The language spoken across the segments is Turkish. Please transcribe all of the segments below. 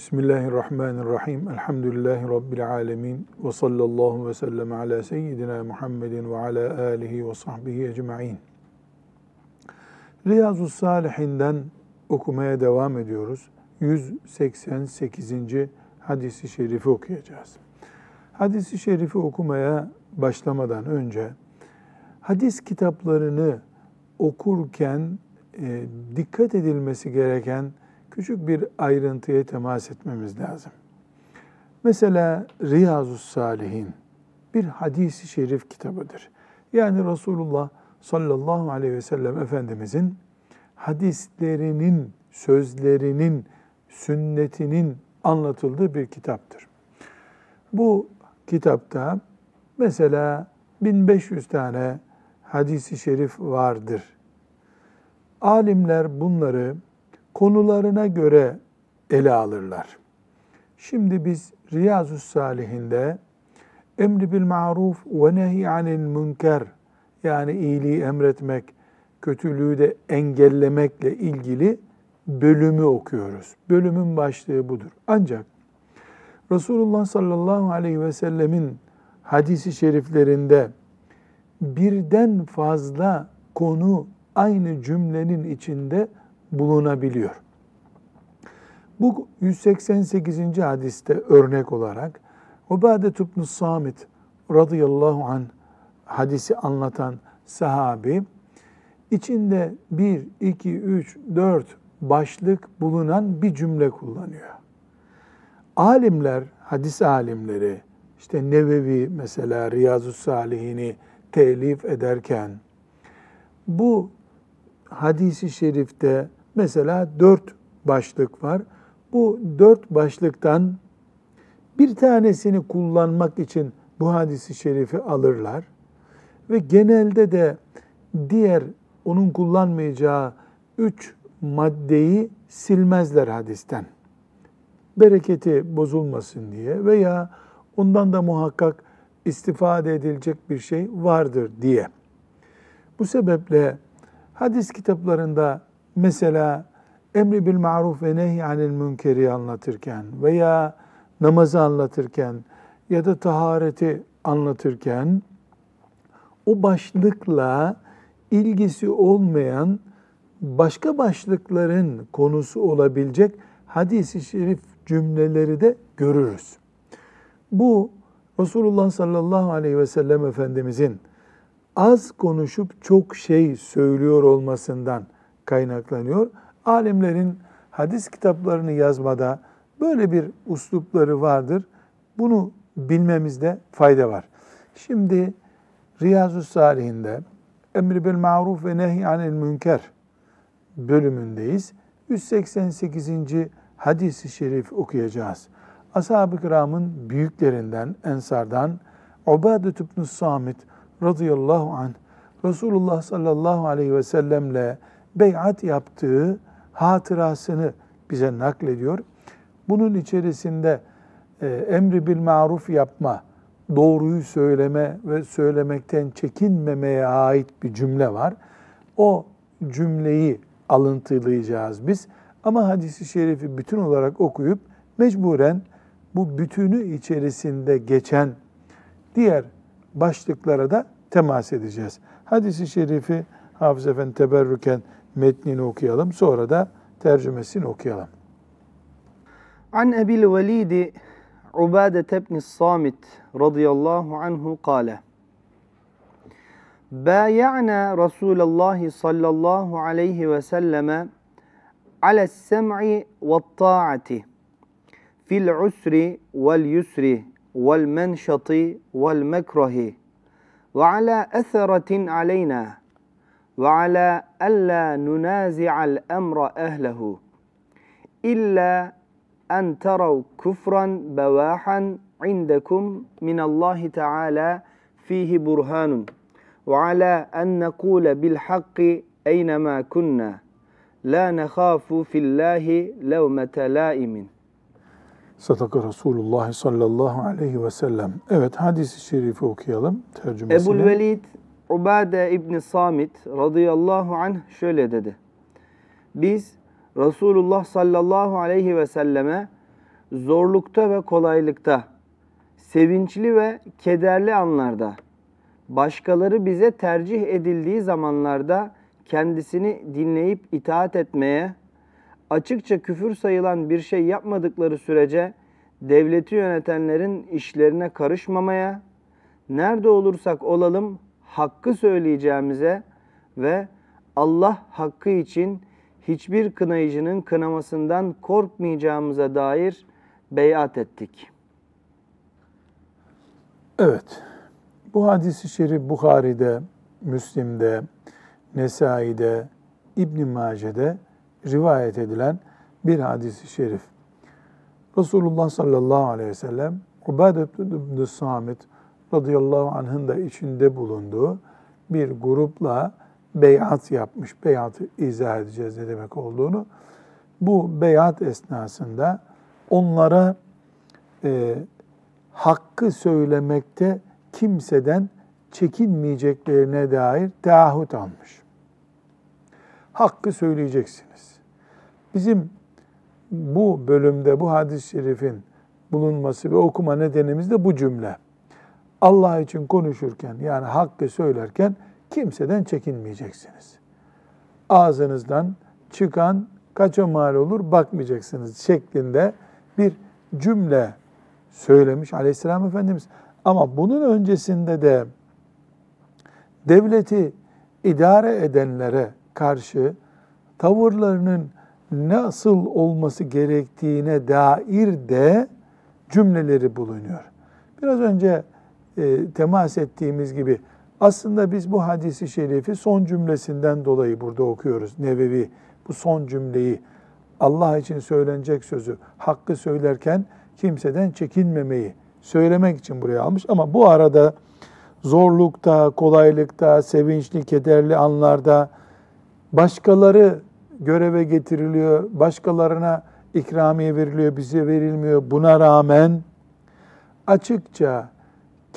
Bismillahirrahmanirrahim. Elhamdülillahi Rabbil alemin. Ve sallallahu ve sellem ala seyyidina Muhammedin ve ala alihi ve sahbihi ecma'in. Riyazu Salihinden okumaya devam ediyoruz. 188. hadisi şerifi okuyacağız. Hadisi şerifi okumaya başlamadan önce hadis kitaplarını okurken e, dikkat edilmesi gereken küçük bir ayrıntıya temas etmemiz lazım. Mesela Riyazu Salihin bir hadisi şerif kitabıdır. Yani Resulullah sallallahu aleyhi ve sellem Efendimizin hadislerinin, sözlerinin, sünnetinin anlatıldığı bir kitaptır. Bu kitapta mesela 1500 tane hadisi şerif vardır. Alimler bunları konularına göre ele alırlar. Şimdi biz Riyazu Salihinde emri bil maruf ve nehy anil münker yani iyiliği emretmek, kötülüğü de engellemekle ilgili bölümü okuyoruz. Bölümün başlığı budur. Ancak Resulullah sallallahu aleyhi ve sellemin hadisi şeriflerinde birden fazla konu aynı cümlenin içinde bulunabiliyor. Bu 188. hadiste örnek olarak Ubadet ibn Samit radıyallahu an hadisi anlatan sahabi içinde 1, 2, 3, 4 başlık bulunan bir cümle kullanıyor. Alimler, hadis alimleri, işte Nevevi mesela Riyazu Salihini telif ederken bu hadisi şerifte mesela dört başlık var. Bu dört başlıktan bir tanesini kullanmak için bu hadisi şerifi alırlar ve genelde de diğer onun kullanmayacağı üç maddeyi silmezler hadisten. Bereketi bozulmasın diye veya ondan da muhakkak istifade edilecek bir şey vardır diye. Bu sebeple hadis kitaplarında mesela emri bil maruf ve nehy anil münkeri anlatırken veya namazı anlatırken ya da tahareti anlatırken o başlıkla ilgisi olmayan başka başlıkların konusu olabilecek hadisi şerif cümleleri de görürüz. Bu Resulullah sallallahu aleyhi ve sellem Efendimizin az konuşup çok şey söylüyor olmasından kaynaklanıyor. Alimlerin hadis kitaplarını yazmada böyle bir uslupları vardır. Bunu bilmemizde fayda var. Şimdi Riyazu Salihinde Emri bil maruf ve nehy anil münker bölümündeyiz. 188. hadisi şerif okuyacağız. Ashab-ı kiramın büyüklerinden, ensardan Ubadet ibn Samit radıyallahu anh Resulullah sallallahu aleyhi ve sellemle beyat yaptığı hatırasını bize naklediyor. Bunun içerisinde e, emri bil maruf yapma, doğruyu söyleme ve söylemekten çekinmemeye ait bir cümle var. O cümleyi alıntılayacağız biz. Ama hadisi şerifi bütün olarak okuyup mecburen bu bütünü içerisinde geçen diğer başlıklara da temas edeceğiz. Hadisi şerifi Hafız Efendi teberrüken metnini okuyalım. Sonra da tercümesini okuyalım. An Ebil Velidi Ubade ibn Samit radıyallahu anhu kâle بايعنا رسول الله صلى الله عليه وسلم على السمع والطاعة في العسر واليسر والمنشط والمكره وعلى أثرة علينا ve ala alla nunazi'al emra ehlehu illa en terav kufran bevahan indekum minallahi teala fihi burhanun ve ala en nekule bil hakki eynema kunna la nekhafu fillahi levmete laimin. Sadaka Resulullah sallallahu aleyhi ve sellem. Evet hadisi şerifi okuyalım tercümesini. Ebul Velid Ubade İbni Samit radıyallahu anh şöyle dedi. Biz Resulullah sallallahu aleyhi ve selleme zorlukta ve kolaylıkta, sevinçli ve kederli anlarda, başkaları bize tercih edildiği zamanlarda kendisini dinleyip itaat etmeye, açıkça küfür sayılan bir şey yapmadıkları sürece devleti yönetenlerin işlerine karışmamaya, nerede olursak olalım hakkı söyleyeceğimize ve Allah hakkı için hiçbir kınayıcının kınamasından korkmayacağımıza dair beyat ettik. Evet. Bu hadisi şerif Bukhari'de, Müslim'de, Nesai'de, İbn Mace'de rivayet edilen bir hadisi şerif. Resulullah sallallahu aleyhi ve sellem Ubade ibn Samit radıyallahu anh'ın da içinde bulunduğu bir grupla beyat yapmış. Beyatı izah edeceğiz ne demek olduğunu. Bu beyat esnasında onlara e, hakkı söylemekte kimseden çekinmeyeceklerine dair taahhüt almış. Hakkı söyleyeceksiniz. Bizim bu bölümde bu hadis-i şerifin bulunması ve okuma nedenimiz de bu cümle. Allah için konuşurken yani hakkı söylerken kimseden çekinmeyeceksiniz. Ağzınızdan çıkan kaça mal olur bakmayacaksınız şeklinde bir cümle söylemiş Aleyhisselam Efendimiz. Ama bunun öncesinde de devleti idare edenlere karşı tavırlarının nasıl olması gerektiğine dair de cümleleri bulunuyor. Biraz önce e, temas ettiğimiz gibi aslında biz bu hadisi şerifi son cümlesinden dolayı burada okuyoruz. Nevevi bu son cümleyi Allah için söylenecek sözü hakkı söylerken kimseden çekinmemeyi söylemek için buraya almış. Ama bu arada zorlukta, kolaylıkta, sevinçli, kederli anlarda başkaları göreve getiriliyor, başkalarına ikramiye veriliyor, bize verilmiyor. Buna rağmen açıkça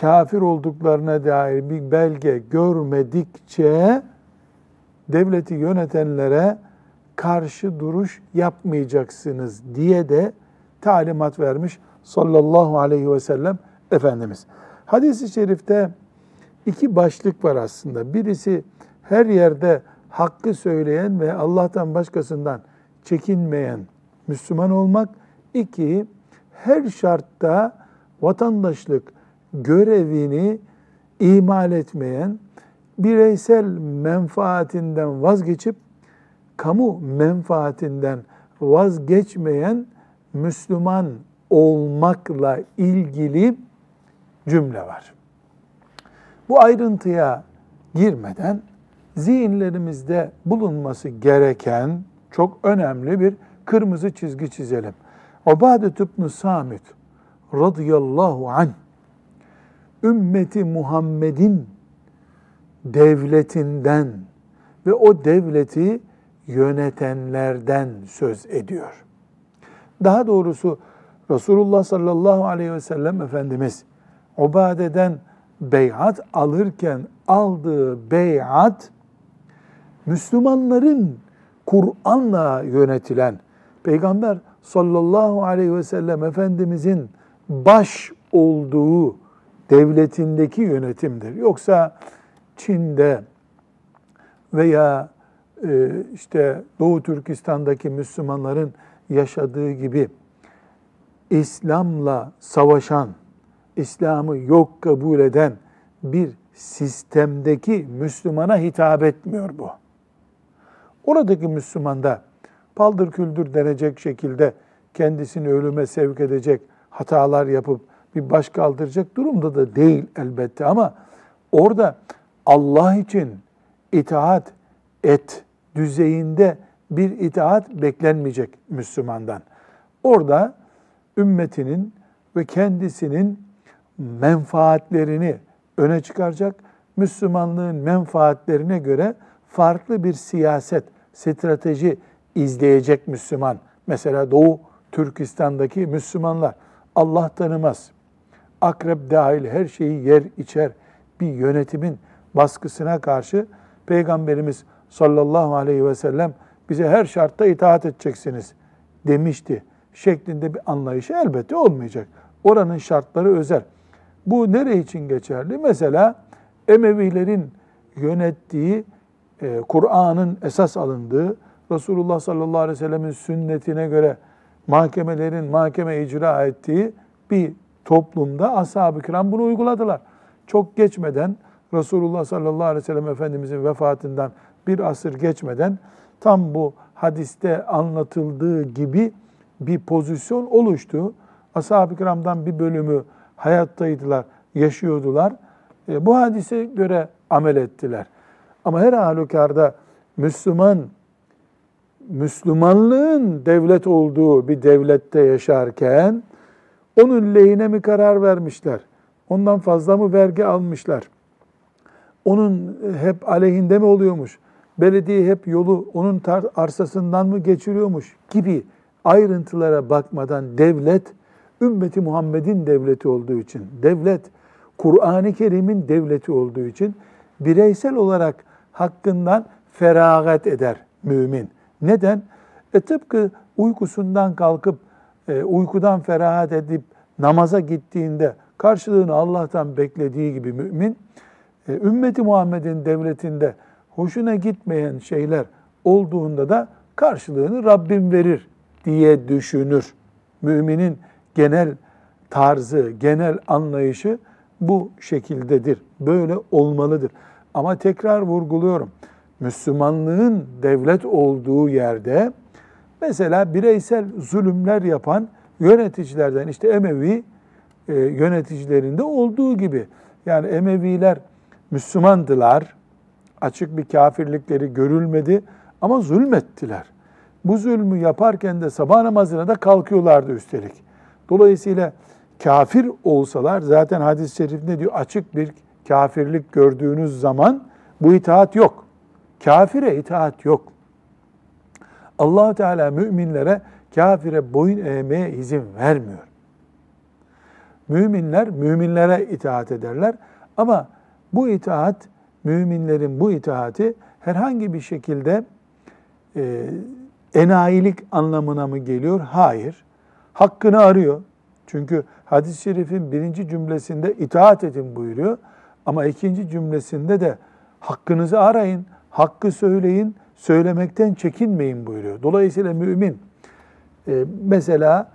kafir olduklarına dair bir belge görmedikçe devleti yönetenlere karşı duruş yapmayacaksınız diye de talimat vermiş sallallahu aleyhi ve sellem Efendimiz. Hadis-i şerifte iki başlık var aslında. Birisi her yerde hakkı söyleyen ve Allah'tan başkasından çekinmeyen Müslüman olmak. İki, her şartta vatandaşlık görevini ihmal etmeyen, bireysel menfaatinden vazgeçip kamu menfaatinden vazgeçmeyen Müslüman olmakla ilgili cümle var. Bu ayrıntıya girmeden zihinlerimizde bulunması gereken çok önemli bir kırmızı çizgi çizelim. Ubadet ibn Samit radıyallahu anh ümmeti Muhammed'in devletinden ve o devleti yönetenlerden söz ediyor. Daha doğrusu Resulullah sallallahu aleyhi ve sellem Efendimiz Ubade'den beyat alırken aldığı beyat Müslümanların Kur'an'la yönetilen Peygamber sallallahu aleyhi ve sellem Efendimizin baş olduğu devletindeki yönetimdir. Yoksa Çin'de veya e, işte Doğu Türkistan'daki Müslümanların yaşadığı gibi İslam'la savaşan, İslam'ı yok kabul eden bir sistemdeki Müslümana hitap etmiyor bu. Oradaki Müslüman da paldır küldür denecek şekilde kendisini ölüme sevk edecek hatalar yapıp bir baş kaldıracak durumda da değil elbette ama orada Allah için itaat et düzeyinde bir itaat beklenmeyecek Müslümandan. Orada ümmetinin ve kendisinin menfaatlerini öne çıkaracak, Müslümanlığın menfaatlerine göre farklı bir siyaset, strateji izleyecek Müslüman. Mesela Doğu Türkistan'daki Müslümanlar Allah tanımaz. Akrep dahil her şeyi yer içer bir yönetimin baskısına karşı Peygamberimiz sallallahu aleyhi ve sellem bize her şartta itaat edeceksiniz demişti. şeklinde bir anlayışı elbette olmayacak. Oranın şartları özel. Bu nere için geçerli? Mesela Emevilerin yönettiği, e, Kur'an'ın esas alındığı, Resulullah sallallahu aleyhi ve sellemin sünnetine göre mahkemelerin mahkeme icra ettiği bir toplumda ashab-ı kiram bunu uyguladılar. Çok geçmeden Resulullah sallallahu aleyhi ve sellem Efendimizin vefatından bir asır geçmeden tam bu hadiste anlatıldığı gibi bir pozisyon oluştu. Ashab-ı kiramdan bir bölümü hayattaydılar, yaşıyordular. E, bu hadise göre amel ettiler. Ama her halükarda Müslüman, Müslümanlığın devlet olduğu bir devlette yaşarken onun lehine mi karar vermişler? Ondan fazla mı vergi almışlar? Onun hep aleyhinde mi oluyormuş? Belediye hep yolu onun arsasından mı geçiriyormuş gibi ayrıntılara bakmadan devlet ümmeti Muhammed'in devleti olduğu için, devlet Kur'an-ı Kerim'in devleti olduğu için bireysel olarak hakkından feragat eder mümin. Neden? E tıpkı uykusundan kalkıp e, uykudan ferahat edip namaza gittiğinde karşılığını Allah'tan beklediği gibi mümin, e, ümmeti Muhammed'in devletinde hoşuna gitmeyen şeyler olduğunda da karşılığını Rabbim verir diye düşünür. Müminin genel tarzı, genel anlayışı bu şekildedir. Böyle olmalıdır. Ama tekrar vurguluyorum. Müslümanlığın devlet olduğu yerde mesela bireysel zulümler yapan yöneticilerden işte Emevi e, yöneticilerinde olduğu gibi yani Emeviler Müslümandılar. Açık bir kafirlikleri görülmedi ama zulmettiler. Bu zulmü yaparken de sabah namazına da kalkıyorlardı üstelik. Dolayısıyla kafir olsalar zaten hadis-i şerif ne diyor? Açık bir kafirlik gördüğünüz zaman bu itaat yok. Kafire itaat yok. Allah Teala müminlere kafire boyun eğmeye izin vermiyor. Müminler müminlere itaat ederler ama bu itaat, müminlerin bu itaati herhangi bir şekilde e, enayilik anlamına mı geliyor? Hayır. Hakkını arıyor. Çünkü hadis-i şerifin birinci cümlesinde itaat edin buyuruyor. Ama ikinci cümlesinde de hakkınızı arayın, hakkı söyleyin, söylemekten çekinmeyin buyuruyor. Dolayısıyla mümin e, mesela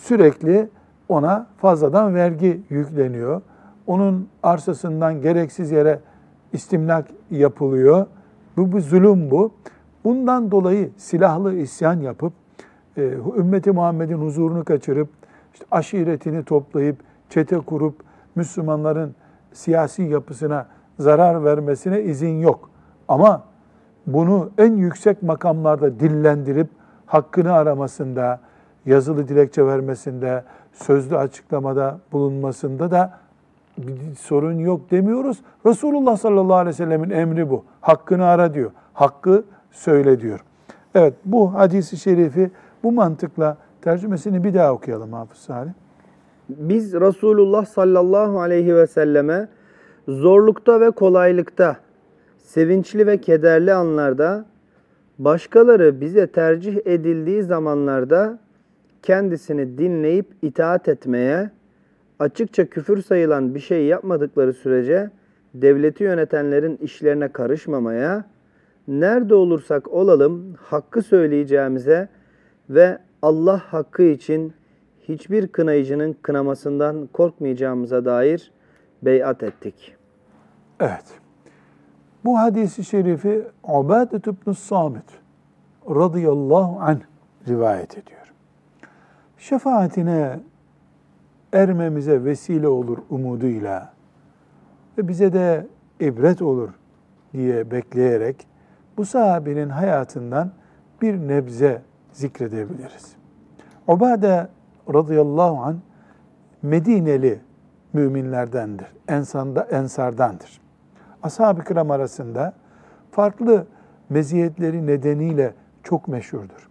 sürekli ona fazladan vergi yükleniyor. Onun arsasından gereksiz yere istimlak yapılıyor. Bu bir zulüm bu. Bundan dolayı silahlı isyan yapıp e, ümmeti Muhammed'in huzurunu kaçırıp işte aşiretini toplayıp çete kurup Müslümanların siyasi yapısına zarar vermesine izin yok. Ama bunu en yüksek makamlarda dillendirip hakkını aramasında, yazılı dilekçe vermesinde, sözlü açıklamada bulunmasında da bir sorun yok demiyoruz. Resulullah sallallahu aleyhi ve sellemin emri bu. Hakkını ara diyor. Hakkı söyle diyor. Evet bu hadisi şerifi bu mantıkla tercümesini bir daha okuyalım Hafız Salih. Biz Resulullah sallallahu aleyhi ve selleme zorlukta ve kolaylıkta, sevinçli ve kederli anlarda, başkaları bize tercih edildiği zamanlarda kendisini dinleyip itaat etmeye, açıkça küfür sayılan bir şey yapmadıkları sürece devleti yönetenlerin işlerine karışmamaya, nerede olursak olalım hakkı söyleyeceğimize ve Allah hakkı için hiçbir kınayıcının kınamasından korkmayacağımıza dair beyat ettik. Evet. Bu hadisi şerifi Ubadet ibn Samit radıyallahu anh rivayet ediyor. Şefaatine ermemize vesile olur umuduyla ve bize de ibret olur diye bekleyerek bu sahabenin hayatından bir nebze zikredebiliriz. Ubade radıyallahu an Medineli müminlerdendir. Ensanda, ensardandır. Ashab-ı kiram arasında farklı meziyetleri nedeniyle çok meşhurdur.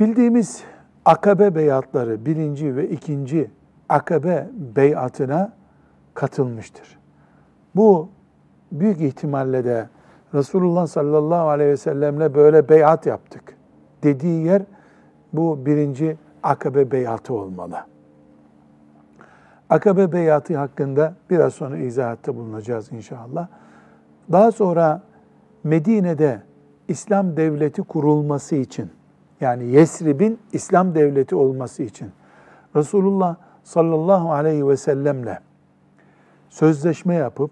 Bildiğimiz akabe beyatları, birinci ve ikinci akabe beyatına katılmıştır. Bu büyük ihtimalle de Resulullah sallallahu aleyhi ve sellemle böyle beyat yaptık dediği yer Bu birinci akabe beyatı olmalı. Akabe beyatı hakkında biraz sonra izahatta bulunacağız inşallah. Daha sonra Medine'de İslam devleti kurulması için yani Yesrib'in İslam devleti olması için Resulullah sallallahu aleyhi ve sellemle sözleşme yapıp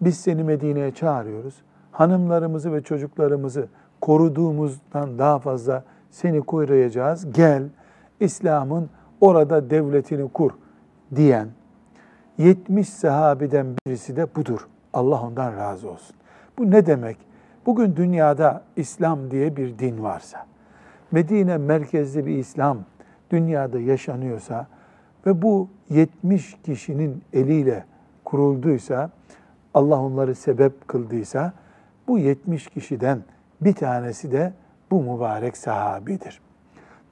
biz seni Medine'ye çağırıyoruz. Hanımlarımızı ve çocuklarımızı koruduğumuzdan daha fazla seni koruyacağız. Gel İslam'ın orada devletini kur diyen 70 sahabiden birisi de budur. Allah ondan razı olsun. Bu ne demek? Bugün dünyada İslam diye bir din varsa, Medine merkezli bir İslam dünyada yaşanıyorsa ve bu 70 kişinin eliyle kurulduysa, Allah onları sebep kıldıysa, bu 70 kişiden bir tanesi de bu mübarek sahabidir.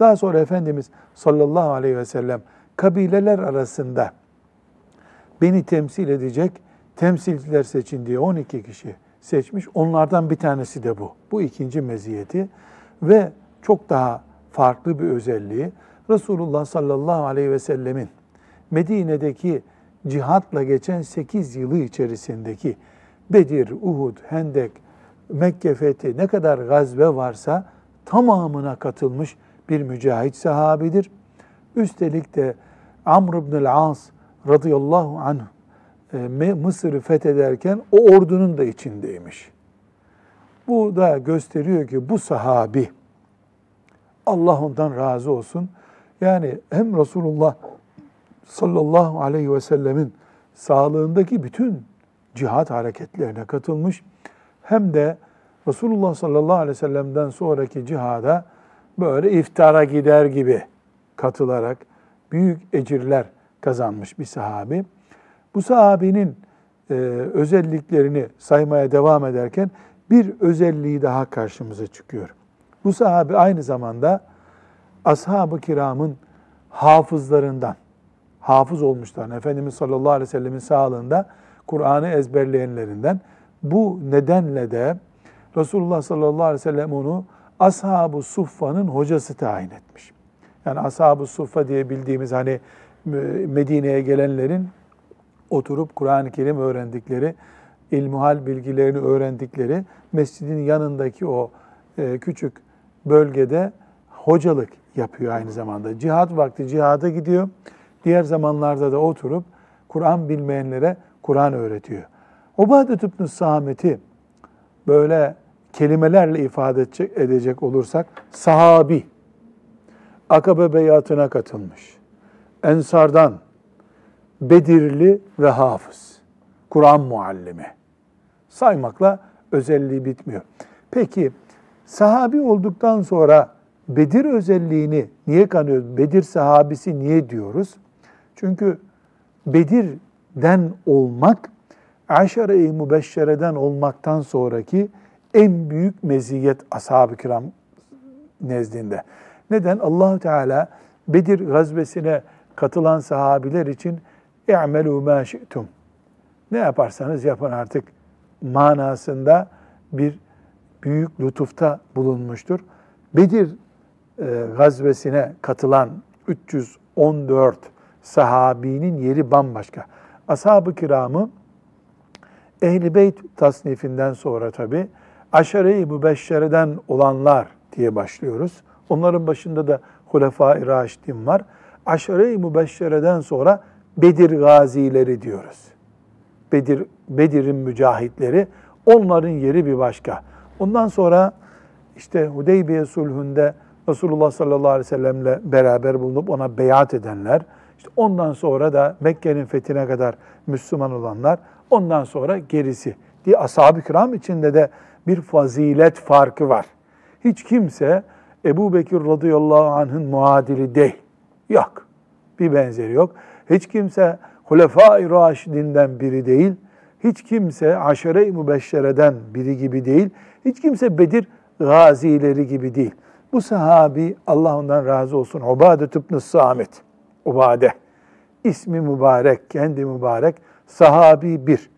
Daha sonra Efendimiz sallallahu aleyhi ve sellem kabileler arasında beni temsil edecek temsilciler seçin diye 12 kişi seçmiş. Onlardan bir tanesi de bu. Bu ikinci meziyeti ve çok daha farklı bir özelliği Resulullah sallallahu aleyhi ve sellemin Medine'deki cihatla geçen 8 yılı içerisindeki Bedir, Uhud, Hendek, Mekke fethi ne kadar gazve varsa tamamına katılmış bir mücahit sahabidir. Üstelik de Amr ibn as radıyallahu anh e, Mısır'ı fethederken o ordunun da içindeymiş. Bu da gösteriyor ki bu sahabi Allah ondan razı olsun. Yani hem Resulullah sallallahu aleyhi ve sellemin sağlığındaki bütün cihat hareketlerine katılmış hem de Resulullah sallallahu aleyhi ve sellem'den sonraki cihada böyle iftara gider gibi katılarak büyük ecirler kazanmış bir sahabi. Bu sahabinin e, özelliklerini saymaya devam ederken bir özelliği daha karşımıza çıkıyor. Bu sahabi aynı zamanda ashab-ı kiramın hafızlarından, hafız olmuşlar. Efendimiz sallallahu aleyhi ve sellemin sağlığında Kur'an'ı ezberleyenlerinden. Bu nedenle de Resulullah sallallahu aleyhi ve sellem onu Ashab-ı Suffa'nın hocası tayin etmiş. Yani Ashab-ı Suffa diye bildiğimiz hani Medine'ye gelenlerin oturup Kur'an-ı Kerim öğrendikleri, ilmuhal bilgilerini öğrendikleri mescidin yanındaki o e, küçük bölgede hocalık yapıyor aynı zamanda. Cihat vakti cihada gidiyor. Diğer zamanlarda da oturup Kur'an bilmeyenlere Kur'an öğretiyor. Ubadet İbn Samet'i böyle kelimelerle ifade edecek olursak sahabi, Akabe beyatına katılmış. Ensardan, Bedirli ve hafız. Kur'an muallimi. Saymakla özelliği bitmiyor. Peki sahabi olduktan sonra Bedir özelliğini niye kanıyoruz? Bedir sahabisi niye diyoruz? Çünkü Bedir'den olmak, aşere-i mübeşşereden olmaktan sonraki en büyük meziyet ashab-ı kiram nezdinde. Neden? Allahu Teala Bedir gazvesine katılan sahabiler için اِعْمَلُوا مَا شِئْتُمْ Ne yaparsanız yapın artık manasında bir büyük lütufta bulunmuştur. Bedir e, gazvesine katılan 314 sahabinin yeri bambaşka. Ashab-ı kiramı Ehl-i Beyt tasnifinden sonra tabi aşere-i mübeşşereden olanlar diye başlıyoruz. Onların başında da Hulefai Raşidin var. Aşere-i mübeşşereden sonra Bedir gazileri diyoruz. Bedir Bedir'in mücahitleri onların yeri bir başka. Ondan sonra işte Hudeybiye sulhünde Resulullah sallallahu aleyhi ve sellemle beraber bulunup ona beyat edenler, işte ondan sonra da Mekke'nin fethine kadar Müslüman olanlar, ondan sonra gerisi diye ashab-ı kiram içinde de bir fazilet farkı var. Hiç kimse Ebu Bekir radıyallahu anh'ın muadili değil. Yok. Bir benzeri yok. Hiç kimse Hulefai Raşidinden biri değil. Hiç kimse aşere-i mübeşşereden biri gibi değil. Hiç kimse Bedir gazileri gibi değil. Bu sahabi Allah ondan razı olsun. Ubade ibn Samit. Ubade. İsmi mübarek, kendi mübarek. Sahabi bir.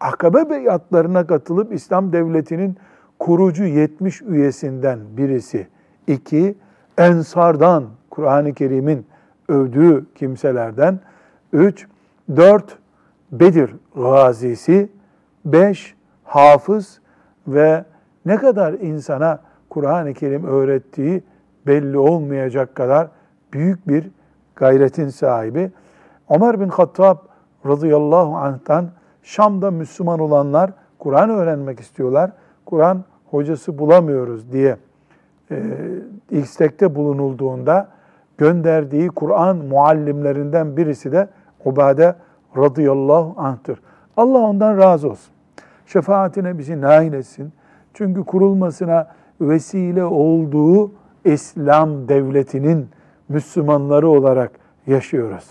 Akabe beyatlarına katılıp İslam devletinin kurucu 70 üyesinden birisi. İki, ensardan, Kur'an-ı Kerim'in övdüğü kimselerden. Üç, dört, Bedir gazisi. Beş, hafız ve ne kadar insana Kur'an-ı Kerim öğrettiği belli olmayacak kadar büyük bir gayretin sahibi. Ömer bin Hattab radıyallahu anh'tan Şam'da Müslüman olanlar Kur'an öğrenmek istiyorlar. Kur'an hocası bulamıyoruz diye istekte bulunulduğunda gönderdiği Kur'an muallimlerinden birisi de Ubade radıyallahu anh'tır. Allah ondan razı olsun. Şefaatine bizi nail etsin. Çünkü kurulmasına vesile olduğu İslam devletinin Müslümanları olarak yaşıyoruz.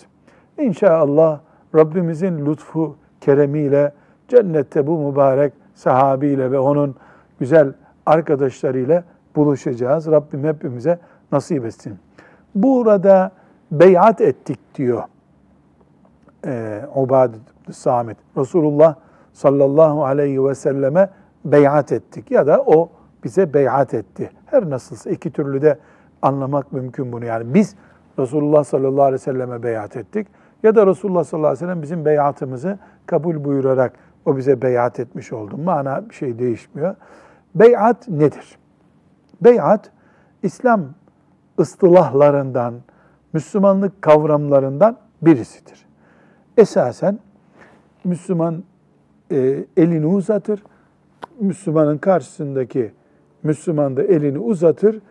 İnşallah Rabbimizin lütfu, keremiyle cennette bu mübarek sahabiyle ve onun güzel arkadaşlarıyla buluşacağız. Rabbim hepimize nasip etsin. Burada beyat ettik diyor e, Ubad Samit. Resulullah sallallahu aleyhi ve selleme beyat ettik ya da o bize beyat etti. Her nasılsa iki türlü de anlamak mümkün bunu. Yani biz Resulullah sallallahu aleyhi ve selleme beyat ettik ya da Resulullah sallallahu aleyhi ve sellem bizim beyatımızı kabul buyurarak o bize beyat etmiş oldu. Mana bir şey değişmiyor. Beyat nedir? Beyat İslam ıstılahlarından, Müslümanlık kavramlarından birisidir. Esasen Müslüman e, elini uzatır, Müslümanın karşısındaki Müslüman da elini uzatır,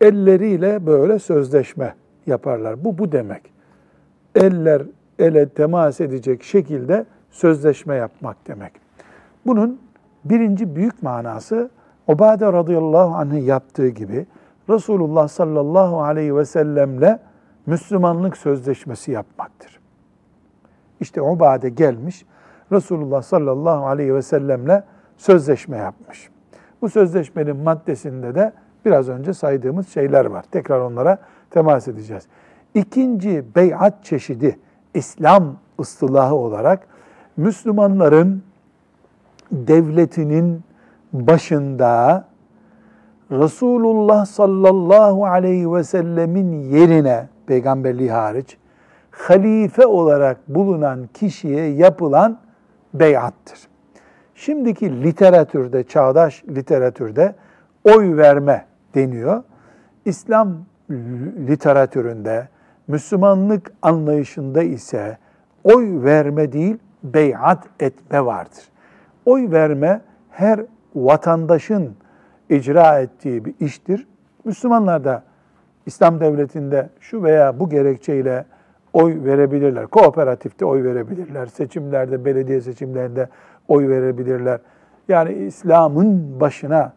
elleriyle böyle sözleşme yaparlar. Bu bu demek. Eller ele temas edecek şekilde sözleşme yapmak demek. Bunun birinci büyük manası Ubade radıyallahu anh'ın yaptığı gibi Resulullah sallallahu aleyhi ve sellemle Müslümanlık sözleşmesi yapmaktır. İşte Ubade gelmiş Resulullah sallallahu aleyhi ve sellemle sözleşme yapmış. Bu sözleşmenin maddesinde de biraz önce saydığımız şeyler var. Tekrar onlara temas edeceğiz. İkinci beyat çeşidi İslam ıstılahı olarak Müslümanların devletinin başında Resulullah sallallahu aleyhi ve sellemin yerine peygamberliği hariç halife olarak bulunan kişiye yapılan beyattır. Şimdiki literatürde, çağdaş literatürde oy verme deniyor. İslam literatüründe, Müslümanlık anlayışında ise oy verme değil, beyat etme vardır. Oy verme her vatandaşın icra ettiği bir iştir. Müslümanlar da İslam devletinde şu veya bu gerekçeyle oy verebilirler. Kooperatifte oy verebilirler. Seçimlerde, belediye seçimlerinde oy verebilirler. Yani İslam'ın başına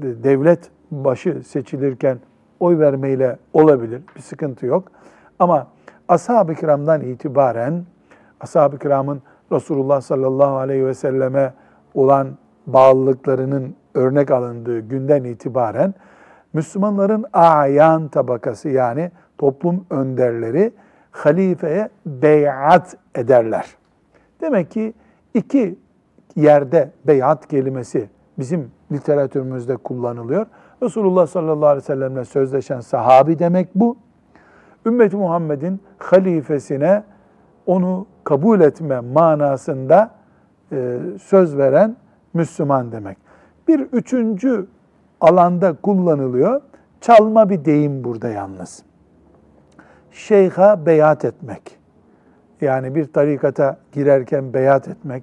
devlet başı seçilirken oy vermeyle olabilir. Bir sıkıntı yok. Ama ashab-ı kiramdan itibaren ashab-ı kiramın Resulullah sallallahu aleyhi ve selleme olan bağlılıklarının örnek alındığı günden itibaren Müslümanların ayan tabakası yani toplum önderleri halifeye beyat ederler. Demek ki iki yerde beyat kelimesi bizim literatürümüzde kullanılıyor. Resulullah sallallahu aleyhi ve sellemle sözleşen sahabi demek bu. Ümmeti Muhammed'in halifesine onu kabul etme manasında e, söz veren Müslüman demek. Bir üçüncü alanda kullanılıyor. Çalma bir deyim burada yalnız. Şeyha beyat etmek. Yani bir tarikata girerken beyat etmek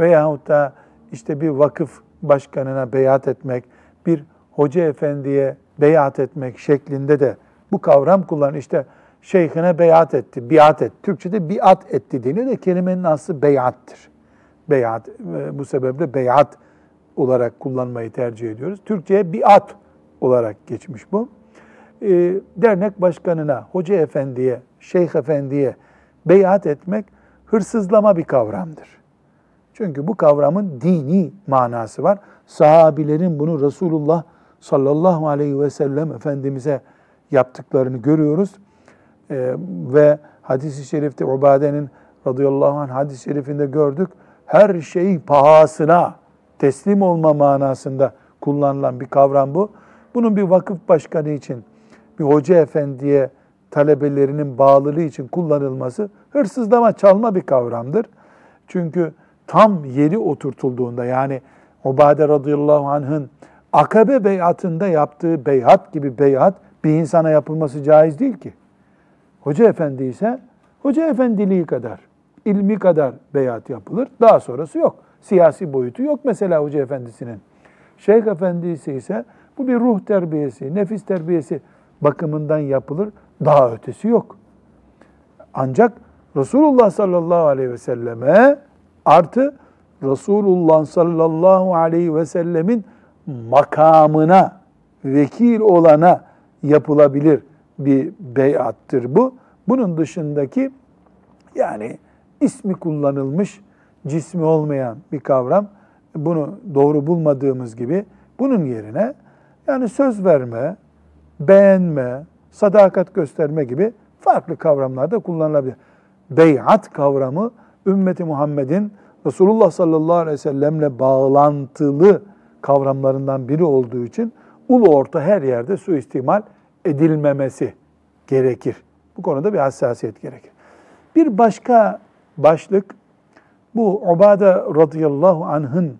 veyahut da işte bir vakıf başkanına beyat etmek, bir hoca efendiye beyat etmek şeklinde de bu kavram kullan. İşte şeyhine beyat etti, biat et. Türkçe'de biat etti deniyor da kelimenin aslı beyattır. Beyat, bu sebeple beyat olarak kullanmayı tercih ediyoruz. Türkçe'ye biat olarak geçmiş bu. E, dernek başkanına, hoca efendiye, şeyh efendiye beyat etmek hırsızlama bir kavramdır. Çünkü bu kavramın dini manası var. Sahabilerin bunu Resulullah sallallahu aleyhi ve sellem Efendimiz'e yaptıklarını görüyoruz. Ee, ve hadis-i şerifte Ubade'nin radıyallahu anh hadis-i şerifinde gördük. Her şey pahasına teslim olma manasında kullanılan bir kavram bu. Bunun bir vakıf başkanı için, bir hoca efendiye talebelerinin bağlılığı için kullanılması hırsızlama, çalma bir kavramdır. Çünkü tam yeri oturtulduğunda yani Ubade radıyallahu anh'ın Akabe beyatında yaptığı beyat gibi beyat bir insana yapılması caiz değil ki. Hoca efendi ise hoca efendiliği kadar, ilmi kadar beyat yapılır. Daha sonrası yok. Siyasi boyutu yok mesela hoca efendisinin. Şeyh efendisi ise bu bir ruh terbiyesi, nefis terbiyesi bakımından yapılır. Daha ötesi yok. Ancak Resulullah sallallahu aleyhi ve selleme artı Resulullah sallallahu aleyhi ve sellemin makamına vekil olana yapılabilir bir beyattır bu. Bunun dışındaki yani ismi kullanılmış, cismi olmayan bir kavram. Bunu doğru bulmadığımız gibi bunun yerine yani söz verme, beğenme, sadakat gösterme gibi farklı kavramlarda kullanılabilir. Beyat kavramı ümmeti Muhammed'in Resulullah sallallahu aleyhi ve sellemle bağlantılı kavramlarından biri olduğu için ulu orta her yerde suistimal edilmemesi gerekir. Bu konuda bir hassasiyet gerekir. Bir başka başlık bu Ubade radıyallahu anh'ın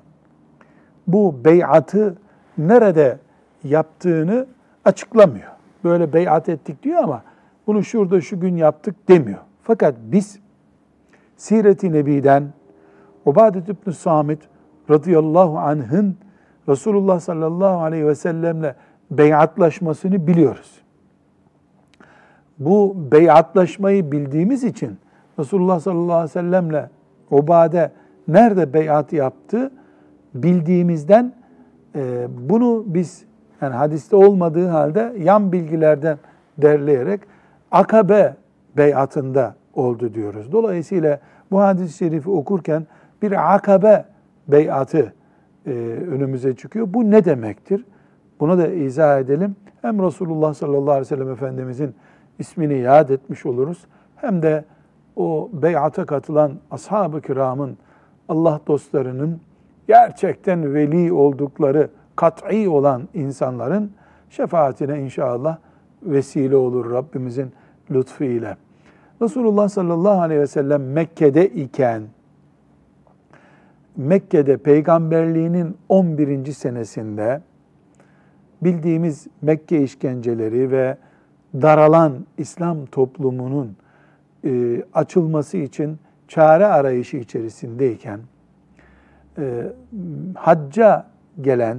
bu beyatı nerede yaptığını açıklamıyor. Böyle beyat ettik diyor ama bunu şurada şu gün yaptık demiyor. Fakat biz Siret-i Nebi'den Ubadet İbn Samit radıyallahu anh'ın Resulullah sallallahu aleyhi ve sellemle beyatlaşmasını biliyoruz. Bu beyatlaşmayı bildiğimiz için Resulullah sallallahu aleyhi ve sellemle Ubade nerede beyat yaptı bildiğimizden e, bunu biz yani hadiste olmadığı halde yan bilgilerden derleyerek Akabe beyatında oldu diyoruz. Dolayısıyla bu hadis-i şerifi okurken bir Akabe beyatı e, önümüze çıkıyor. Bu ne demektir? Bunu da izah edelim. Hem Resulullah sallallahu aleyhi ve sellem Efendimizin ismini yad etmiş oluruz. Hem de o beyata katılan ashab-ı kiramın, Allah dostlarının gerçekten veli oldukları kat'i olan insanların şefaatine inşallah vesile olur Rabbimizin lütfu ile. Resulullah sallallahu aleyhi ve sellem Mekke'de iken, Mekke'de peygamberliğinin 11. senesinde bildiğimiz Mekke işkenceleri ve daralan İslam toplumunun e, açılması için çare arayışı içerisindeyken e, hacca gelen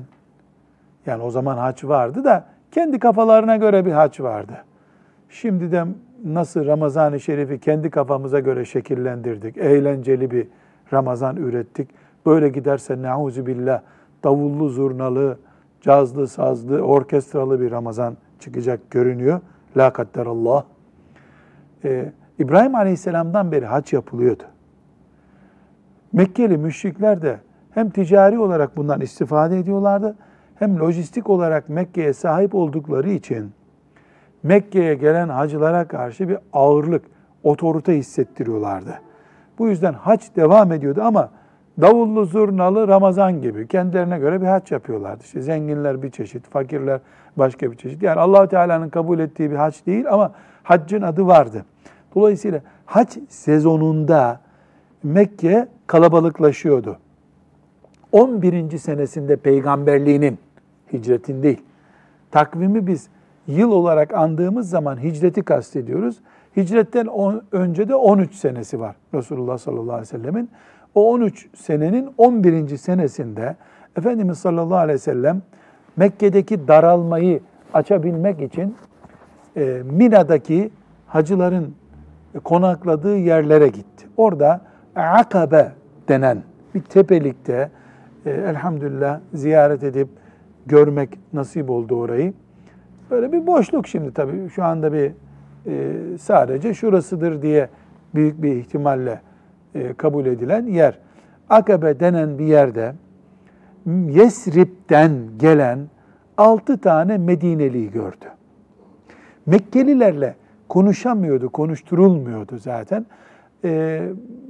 yani o zaman hac vardı da kendi kafalarına göre bir hac vardı. Şimdi de nasıl Ramazan-ı Şerif'i kendi kafamıza göre şekillendirdik. Eğlenceli bir Ramazan ürettik. Böyle giderse neuzu billah davullu zurnalı, cazlı sazlı, orkestralı bir Ramazan çıkacak görünüyor. La kadderallah. Ee, İbrahim Aleyhisselam'dan beri hac yapılıyordu. Mekkeli müşrikler de hem ticari olarak bundan istifade ediyorlardı hem lojistik olarak Mekke'ye sahip oldukları için Mekke'ye gelen hacılara karşı bir ağırlık, otorite hissettiriyorlardı. Bu yüzden hac devam ediyordu ama davullu zurnalı Ramazan gibi kendilerine göre bir hac yapıyorlardı. İşte zenginler bir çeşit, fakirler başka bir çeşit. Yani allah Teala'nın kabul ettiği bir hac değil ama haccın adı vardı. Dolayısıyla hac sezonunda Mekke kalabalıklaşıyordu. 11. senesinde peygamberliğinin, hicretin değil, takvimi biz yıl olarak andığımız zaman hicreti kastediyoruz. Hicretten on, önce de 13 senesi var Resulullah sallallahu aleyhi ve sellemin. O 13 senenin 11. senesinde Efendimiz sallallahu aleyhi ve sellem Mekke'deki daralmayı açabilmek için e, Mina'daki hacıların konakladığı yerlere gitti. Orada Akabe denen bir tepelikte e, elhamdülillah ziyaret edip görmek nasip oldu orayı. Böyle bir boşluk şimdi tabii. Şu anda bir e, sadece şurasıdır diye büyük bir ihtimalle e, kabul edilen yer. Akabe denen bir yerde Yesrib'den gelen altı tane Medineli'yi gördü. Mekkelilerle konuşamıyordu, konuşturulmuyordu zaten. E,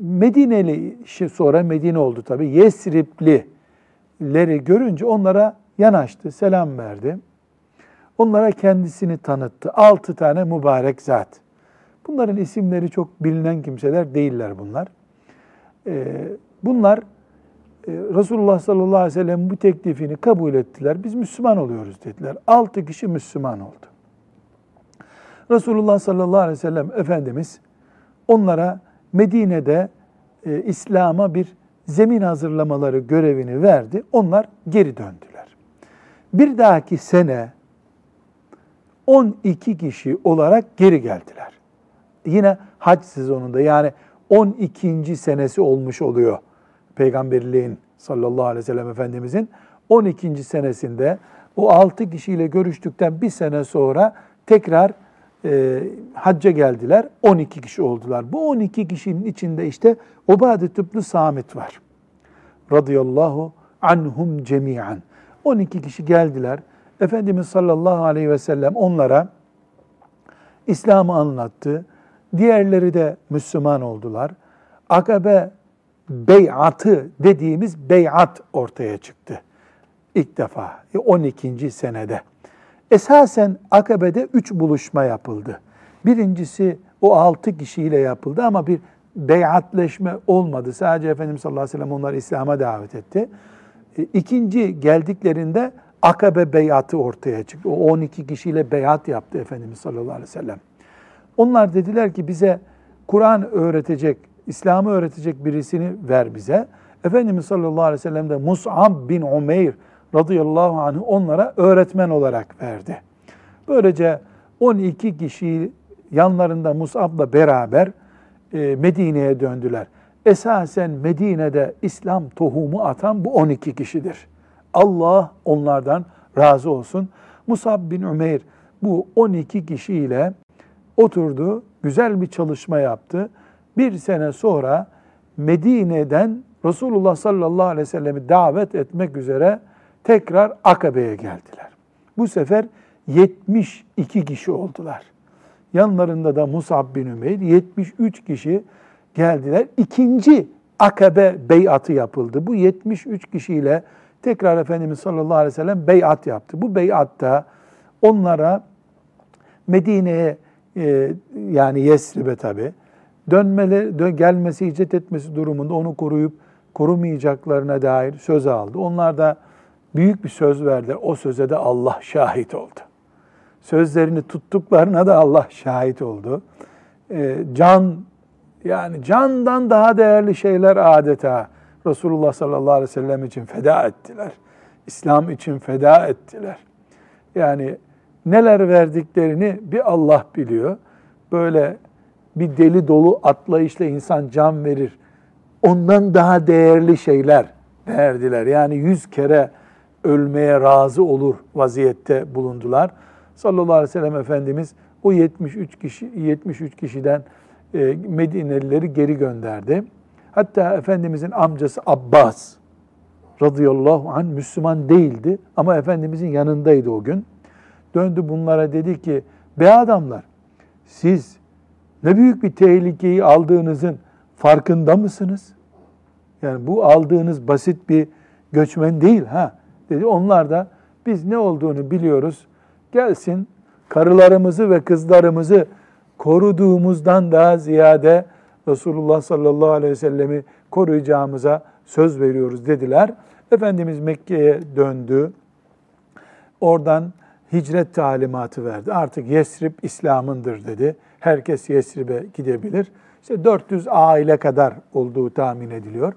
Medineli sonra Medine oldu tabii. Yesrib'lileri görünce onlara yanaştı, selam verdi. Onlara kendisini tanıttı. Altı tane mübarek zat. Bunların isimleri çok bilinen kimseler değiller bunlar. Ee, bunlar e, Resulullah sallallahu aleyhi ve sellem bu teklifini kabul ettiler. Biz Müslüman oluyoruz dediler. Altı kişi Müslüman oldu. Resulullah sallallahu aleyhi ve sellem Efendimiz onlara Medine'de e, İslam'a bir zemin hazırlamaları görevini verdi. Onlar geri döndüler. Bir dahaki sene 12 kişi olarak geri geldiler. Yine hac sezonunda yani 12. senesi olmuş oluyor peygamberliğin sallallahu aleyhi ve sellem Efendimizin 12. senesinde o 6 kişiyle görüştükten bir sene sonra tekrar e, hacca geldiler. 12 kişi oldular. Bu 12 kişinin içinde işte Ubadet ibn Samit var. Radıyallahu anhum cemiyan. 12 kişi geldiler. Efendimiz sallallahu aleyhi ve sellem onlara İslam'ı anlattı. Diğerleri de Müslüman oldular. Akabe beyatı dediğimiz beyat ortaya çıktı. İlk defa 12. senede. Esasen Akabe'de üç buluşma yapıldı. Birincisi o altı kişiyle yapıldı ama bir beyatleşme olmadı. Sadece Efendimiz sallallahu aleyhi ve sellem onları İslam'a davet etti. E, ikinci geldiklerinde Akabe beyatı ortaya çıktı. O 12 kişiyle beyat yaptı Efendimiz sallallahu aleyhi ve sellem. Onlar dediler ki bize Kur'an öğretecek, İslam'ı öğretecek birisini ver bize. Efendimiz sallallahu aleyhi ve sellem de Mus'ab bin Umeyr radıyallahu anh onlara öğretmen olarak verdi. Böylece 12 kişi yanlarında Mus'ab'la beraber e, Medine'ye döndüler. Esasen Medine'de İslam tohumu atan bu 12 kişidir. Allah onlardan razı olsun. Musab bin Ümeyr bu 12 kişiyle oturdu, güzel bir çalışma yaptı. Bir sene sonra Medine'den Resulullah sallallahu aleyhi ve sellem'i davet etmek üzere tekrar Akabe'ye geldiler. Bu sefer 72 kişi oldular. Yanlarında da Musab bin Ümeyr 73 kişi geldiler. İkinci Akabe beyatı yapıldı. Bu 73 kişiyle tekrar Efendimiz sallallahu aleyhi ve sellem beyat yaptı. Bu beyatta onlara Medine'ye e, yani Yesrib'e tabi dönmeleri, dön, gelmesi, hicret etmesi durumunda onu koruyup korumayacaklarına dair söz aldı. Onlar da büyük bir söz verdiler. O söze de Allah şahit oldu. Sözlerini tuttuklarına da Allah şahit oldu. E, can yani candan daha değerli şeyler adeta Resulullah sallallahu aleyhi ve sellem için feda ettiler. İslam için feda ettiler. Yani neler verdiklerini bir Allah biliyor. Böyle bir deli dolu atlayışla insan can verir. Ondan daha değerli şeyler verdiler. Yani yüz kere ölmeye razı olur vaziyette bulundular. Sallallahu aleyhi ve sellem Efendimiz o 73 kişi 73 kişiden e, Medinelileri geri gönderdi. Hatta Efendimizin amcası Abbas radıyallahu anh Müslüman değildi ama Efendimizin yanındaydı o gün. Döndü bunlara dedi ki, be adamlar siz ne büyük bir tehlikeyi aldığınızın farkında mısınız? Yani bu aldığınız basit bir göçmen değil ha dedi. Onlar da biz ne olduğunu biliyoruz. Gelsin karılarımızı ve kızlarımızı koruduğumuzdan daha ziyade Resulullah sallallahu aleyhi ve sellemi koruyacağımıza söz veriyoruz dediler. Efendimiz Mekke'ye döndü. Oradan hicret talimatı verdi. Artık Yesrib İslam'ındır dedi. Herkes Yesrib'e gidebilir. İşte 400 aile kadar olduğu tahmin ediliyor.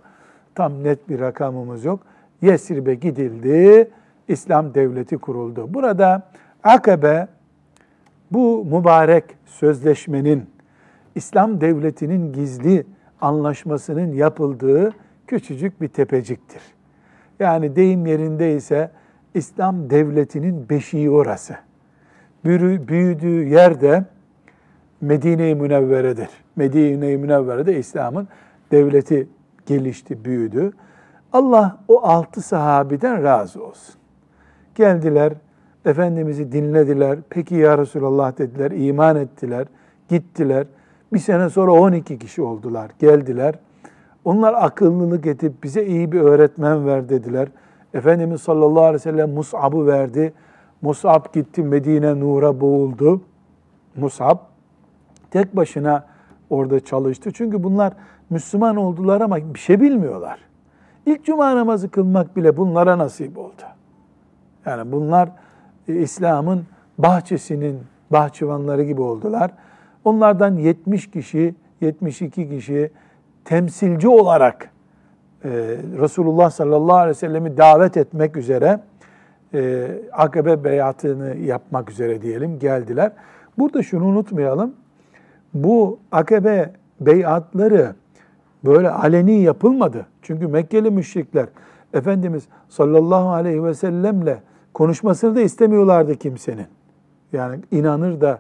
Tam net bir rakamımız yok. Yesrib'e gidildi. İslam devleti kuruldu. Burada Akabe bu mübarek sözleşmenin İslam devletinin gizli anlaşmasının yapıldığı küçücük bir tepeciktir. Yani deyim yerindeyse İslam devletinin beşiği orası. Büyüdüğü yerde Medine-i Münevvere'dir. Medine-i Münevvere'de İslam'ın devleti gelişti, büyüdü. Allah o altı sahabiden razı olsun. Geldiler, Efendimiz'i dinlediler. Peki ya Resulallah dediler, iman ettiler, gittiler. Bir sene sonra 12 kişi oldular, geldiler. Onlar akıllılık edip bize iyi bir öğretmen ver dediler. Efendimiz sallallahu aleyhi ve sellem Mus'ab'ı verdi. Mus'ab gitti Medine nura boğuldu. Mus'ab tek başına orada çalıştı. Çünkü bunlar Müslüman oldular ama bir şey bilmiyorlar. İlk cuma namazı kılmak bile bunlara nasip oldu. Yani bunlar e, İslam'ın bahçesinin bahçıvanları gibi oldular. Onlardan 70 kişi, 72 kişi temsilci olarak e, Resulullah sallallahu aleyhi ve sellemi davet etmek üzere e, akabe beyatını yapmak üzere diyelim geldiler. Burada şunu unutmayalım. Bu akabe beyatları böyle aleni yapılmadı. Çünkü Mekkeli müşrikler Efendimiz sallallahu aleyhi ve sellemle konuşmasını da istemiyorlardı kimsenin. Yani inanır da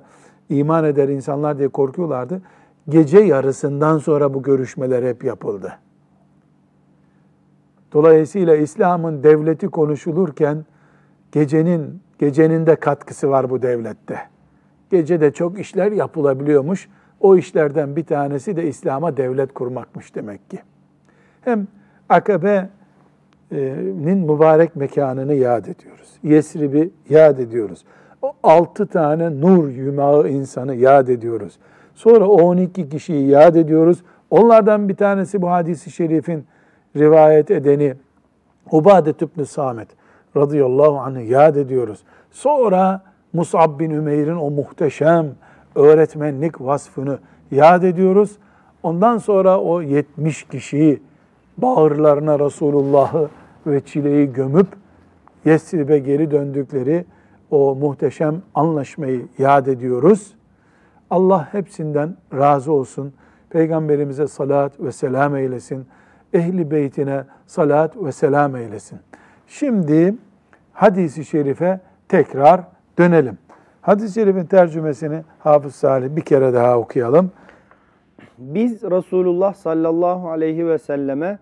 iman eder insanlar diye korkuyorlardı. Gece yarısından sonra bu görüşmeler hep yapıldı. Dolayısıyla İslam'ın devleti konuşulurken gecenin gecenin de katkısı var bu devlette. Gece de çok işler yapılabiliyormuş. O işlerden bir tanesi de İslam'a devlet kurmakmış demek ki. Hem Akabe'nin mübarek mekanını yad ediyoruz. Yesrib'i yad ediyoruz. O altı tane nur yumağı insanı yad ediyoruz. Sonra o 12 kişiyi yad ediyoruz. Onlardan bir tanesi bu hadisi şerifin rivayet edeni Ubadet ibn Samet radıyallahu anh'ı yad ediyoruz. Sonra Mus'ab bin Ümeyr'in o muhteşem öğretmenlik vasfını yad ediyoruz. Ondan sonra o 70 kişiyi bağırlarına Resulullah'ı ve çileyi gömüp Yesrib'e geri döndükleri o muhteşem anlaşmayı yad ediyoruz. Allah hepsinden razı olsun. Peygamberimize salat ve selam eylesin. Ehli beytine salat ve selam eylesin. Şimdi hadisi şerife tekrar dönelim. Hadis-i şerifin tercümesini Hafız Salih bir kere daha okuyalım. Biz Resulullah sallallahu aleyhi ve selleme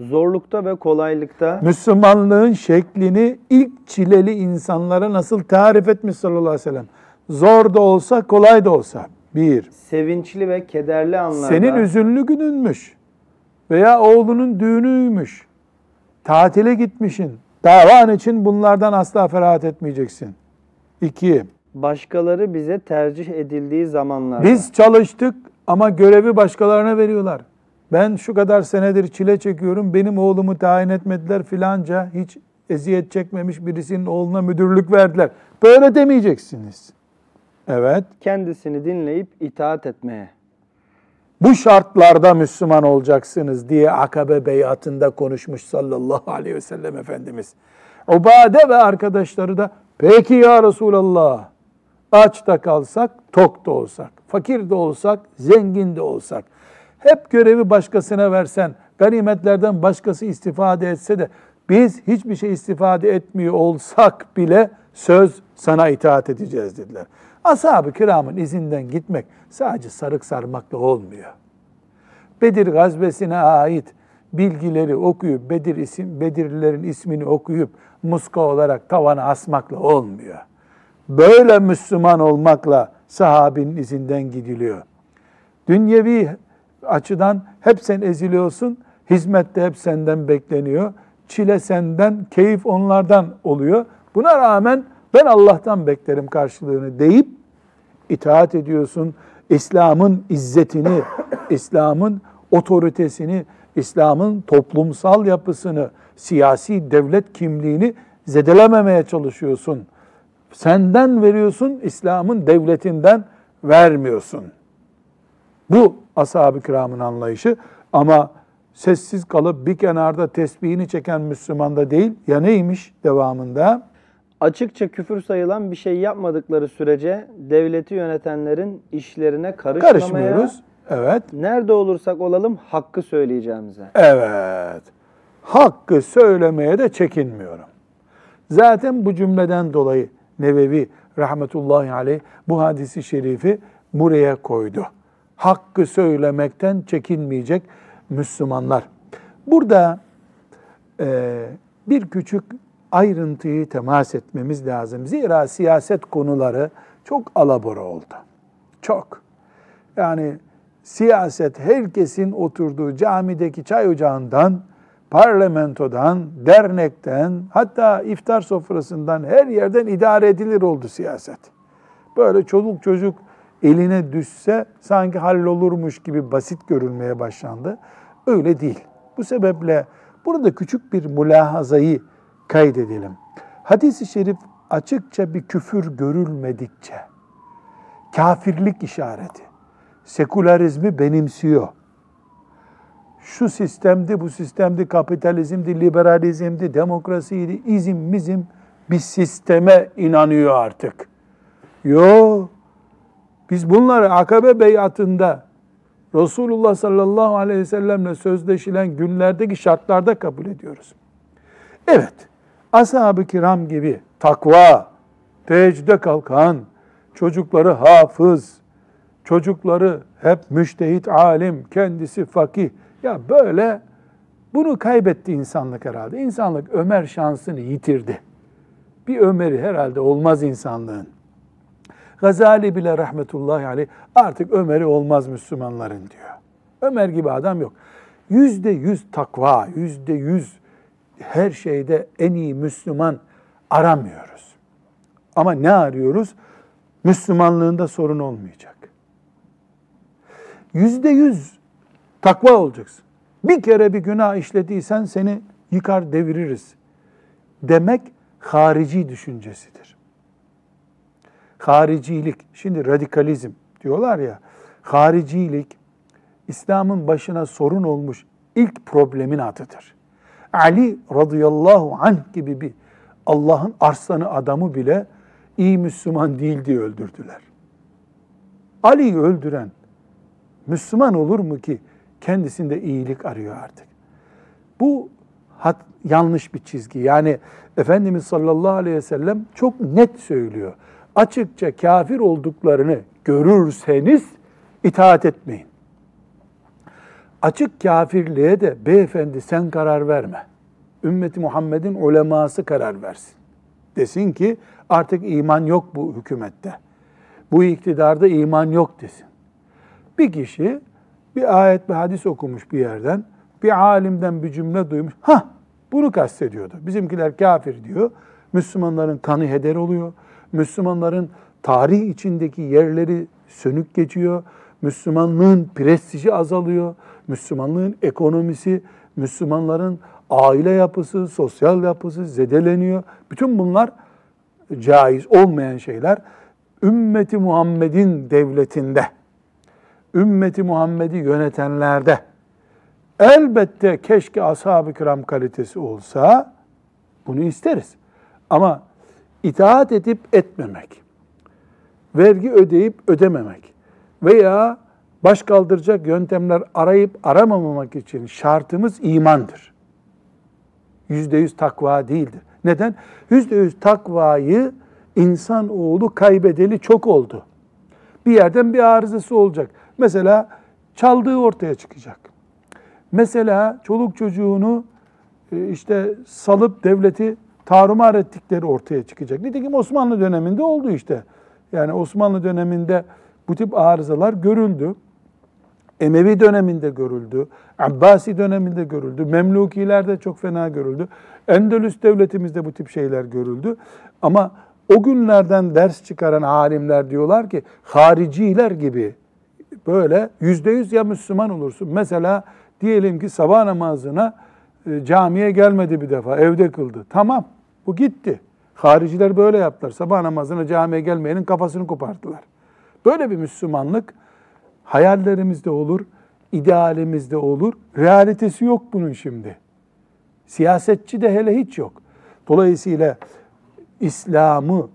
zorlukta ve kolaylıkta Müslümanlığın şeklini ilk çileli insanlara nasıl tarif etmiş sallallahu aleyhi ve sellem. Zor da olsa, kolay da olsa. Bir, sevinçli ve kederli anlarda senin üzünlü gününmüş veya oğlunun düğünüymüş. Tatile gitmişin. Davan için bunlardan asla ferahat etmeyeceksin. İki, başkaları bize tercih edildiği zamanlarda Biz çalıştık ama görevi başkalarına veriyorlar. Ben şu kadar senedir çile çekiyorum, benim oğlumu tayin etmediler filanca, hiç eziyet çekmemiş birisinin oğluna müdürlük verdiler. Böyle demeyeceksiniz. Evet, kendisini dinleyip itaat etmeye. bu şartlarda Müslüman olacaksınız diye Akabe beyatında konuşmuş sallallahu aleyhi ve sellem Efendimiz. Ubade ve arkadaşları da peki ya Resulallah aç da kalsak, tok da olsak, fakir de olsak, zengin de olsak, hep görevi başkasına versen, ganimetlerden başkası istifade etse de biz hiçbir şey istifade etmiyor olsak bile söz sana itaat edeceğiz dediler. Ashab-ı kiramın izinden gitmek sadece sarık sarmakla olmuyor. Bedir gazvesine ait bilgileri okuyup Bedir isim Bedirlilerin ismini okuyup muska olarak tavana asmakla olmuyor. Böyle Müslüman olmakla sahabinin izinden gidiliyor. Dünyevi açıdan hep sen eziliyorsun, hizmette hep senden bekleniyor. Çile senden, keyif onlardan oluyor. Buna rağmen ben Allah'tan beklerim karşılığını deyip itaat ediyorsun. İslam'ın izzetini, İslam'ın otoritesini, İslam'ın toplumsal yapısını, siyasi devlet kimliğini zedelememeye çalışıyorsun. Senden veriyorsun, İslam'ın devletinden vermiyorsun. Bu ashab-ı kiramın anlayışı ama sessiz kalıp bir kenarda tesbihini çeken Müslüman da değil. Ya neymiş devamında? Açıkça küfür sayılan bir şey yapmadıkları sürece devleti yönetenlerin işlerine karışmamaya, Karışmıyoruz. Evet. nerede olursak olalım hakkı söyleyeceğimize. Evet. Hakkı söylemeye de çekinmiyorum. Zaten bu cümleden dolayı Nevevi rahmetullahi aleyh bu hadisi şerifi buraya koydu. Hakkı söylemekten çekinmeyecek Müslümanlar. Burada e, bir küçük ayrıntıyı temas etmemiz lazım. Zira siyaset konuları çok alabora oldu. Çok. Yani siyaset herkesin oturduğu camideki çay ocağından parlamentodan, dernekten, hatta iftar sofrasından her yerden idare edilir oldu siyaset. Böyle çoluk çocuk eline düşse sanki hallolurmuş gibi basit görülmeye başlandı. Öyle değil. Bu sebeple burada küçük bir mülahazayı kaydedelim. Hadis-i şerif açıkça bir küfür görülmedikçe, kafirlik işareti, sekülerizmi benimsiyor. Şu sistemdi, bu sistemdi, kapitalizmdi, liberalizmdi, demokrasiydi, izim, mizim bir sisteme inanıyor artık. Yok. Biz bunları Akabe beyatında Resulullah sallallahu aleyhi ve sellemle sözleşilen günlerdeki şartlarda kabul ediyoruz. Evet, ashab-ı kiram gibi takva, teheccüde kalkan, çocukları hafız, çocukları hep müştehit alim, kendisi fakih. Ya böyle bunu kaybetti insanlık herhalde. İnsanlık Ömer şansını yitirdi. Bir Ömer'i herhalde olmaz insanlığın. Gazali bile rahmetullahi aleyh artık Ömer'i olmaz Müslümanların diyor. Ömer gibi adam yok. Yüzde yüz takva, yüzde yüz her şeyde en iyi Müslüman aramıyoruz. Ama ne arıyoruz? Müslümanlığında sorun olmayacak. Yüzde yüz takva olacaksın. Bir kere bir günah işlediysen seni yıkar deviririz demek harici düşüncesidir haricilik, şimdi radikalizm diyorlar ya, haricilik İslam'ın başına sorun olmuş ilk problemin adıdır. Ali radıyallahu anh gibi bir Allah'ın arslanı adamı bile iyi Müslüman değil diye öldürdüler. Ali'yi öldüren Müslüman olur mu ki kendisinde iyilik arıyor artık? Bu hat, yanlış bir çizgi. Yani Efendimiz sallallahu aleyhi ve sellem çok net söylüyor açıkça kafir olduklarını görürseniz itaat etmeyin. Açık kafirliğe de beyefendi sen karar verme. Ümmeti Muhammed'in uleması karar versin. Desin ki artık iman yok bu hükümette. Bu iktidarda iman yok desin. Bir kişi bir ayet bir hadis okumuş bir yerden, bir alimden bir cümle duymuş. Ha bunu kastediyordu. Bizimkiler kafir diyor. Müslümanların kanı heder oluyor. Müslümanların tarih içindeki yerleri sönük geçiyor. Müslümanlığın prestiji azalıyor. Müslümanlığın ekonomisi, Müslümanların aile yapısı, sosyal yapısı zedeleniyor. Bütün bunlar caiz olmayan şeyler. Ümmeti Muhammed'in devletinde, ümmeti Muhammed'i yönetenlerde elbette keşke ashab-ı kiram kalitesi olsa bunu isteriz. Ama itaat edip etmemek, vergi ödeyip ödememek veya baş kaldıracak yöntemler arayıp aramamak için şartımız imandır. Yüzde yüz takva değildir. Neden? Yüzde yüz takvayı insan oğlu kaybedeli çok oldu. Bir yerden bir arızası olacak. Mesela çaldığı ortaya çıkacak. Mesela çoluk çocuğunu e, işte salıp devleti tarumar ettikleri ortaya çıkacak. Nitekim Osmanlı döneminde oldu işte. Yani Osmanlı döneminde bu tip arızalar görüldü. Emevi döneminde görüldü. Abbasi döneminde görüldü. Memlukilerde çok fena görüldü. Endülüs devletimizde bu tip şeyler görüldü. Ama o günlerden ders çıkaran alimler diyorlar ki hariciler gibi böyle yüzde yüz ya Müslüman olursun. Mesela diyelim ki sabah namazına e, camiye gelmedi bir defa, evde kıldı. Tamam, bu gitti. Hariciler böyle yaptılar. Sabah namazına camiye gelmeyenin kafasını koparttılar. Böyle bir Müslümanlık hayallerimizde olur, idealimizde olur. Realitesi yok bunun şimdi. Siyasetçi de hele hiç yok. Dolayısıyla İslam'ı,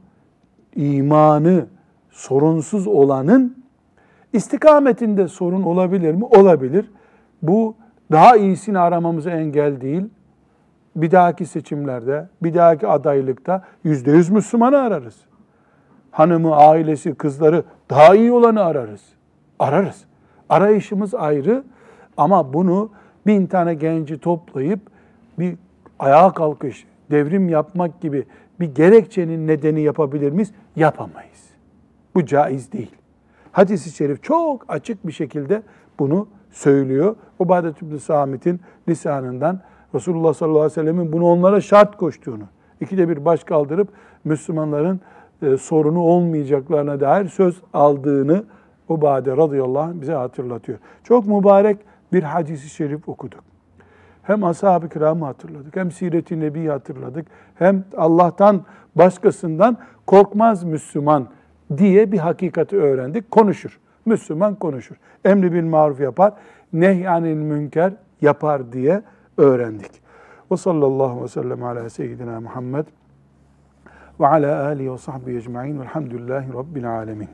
imanı sorunsuz olanın istikametinde sorun olabilir mi? Olabilir. Bu daha iyisini aramamıza engel değil bir dahaki seçimlerde, bir dahaki adaylıkta yüzde yüz Müslümanı ararız. Hanımı, ailesi, kızları daha iyi olanı ararız. Ararız. Arayışımız ayrı ama bunu bin tane genci toplayıp bir ayağa kalkış, devrim yapmak gibi bir gerekçenin nedeni yapabilir miyiz? Yapamayız. Bu caiz değil. Hadis-i şerif çok açık bir şekilde bunu söylüyor. Ubadet İbni Samit'in lisanından Resulullah sallallahu aleyhi ve sellemin bunu onlara şart koştuğunu, ikide bir baş kaldırıp Müslümanların e, sorunu olmayacaklarına dair söz aldığını Ubade radıyallahu anh bize hatırlatıyor. Çok mübarek bir hadisi şerif okuduk. Hem ashab-ı kiramı hatırladık, hem siret-i nebiyi hatırladık, hem Allah'tan başkasından korkmaz Müslüman diye bir hakikati öğrendik. Konuşur. Müslüman konuşur. Emri bil maruf yapar, nehyanil münker yapar diye öğrendik. Ve sallallahu ve sellem ala seyyidina Muhammed ve ala alihi ve sahbihi ecma'in velhamdülillahi rabbil alemin.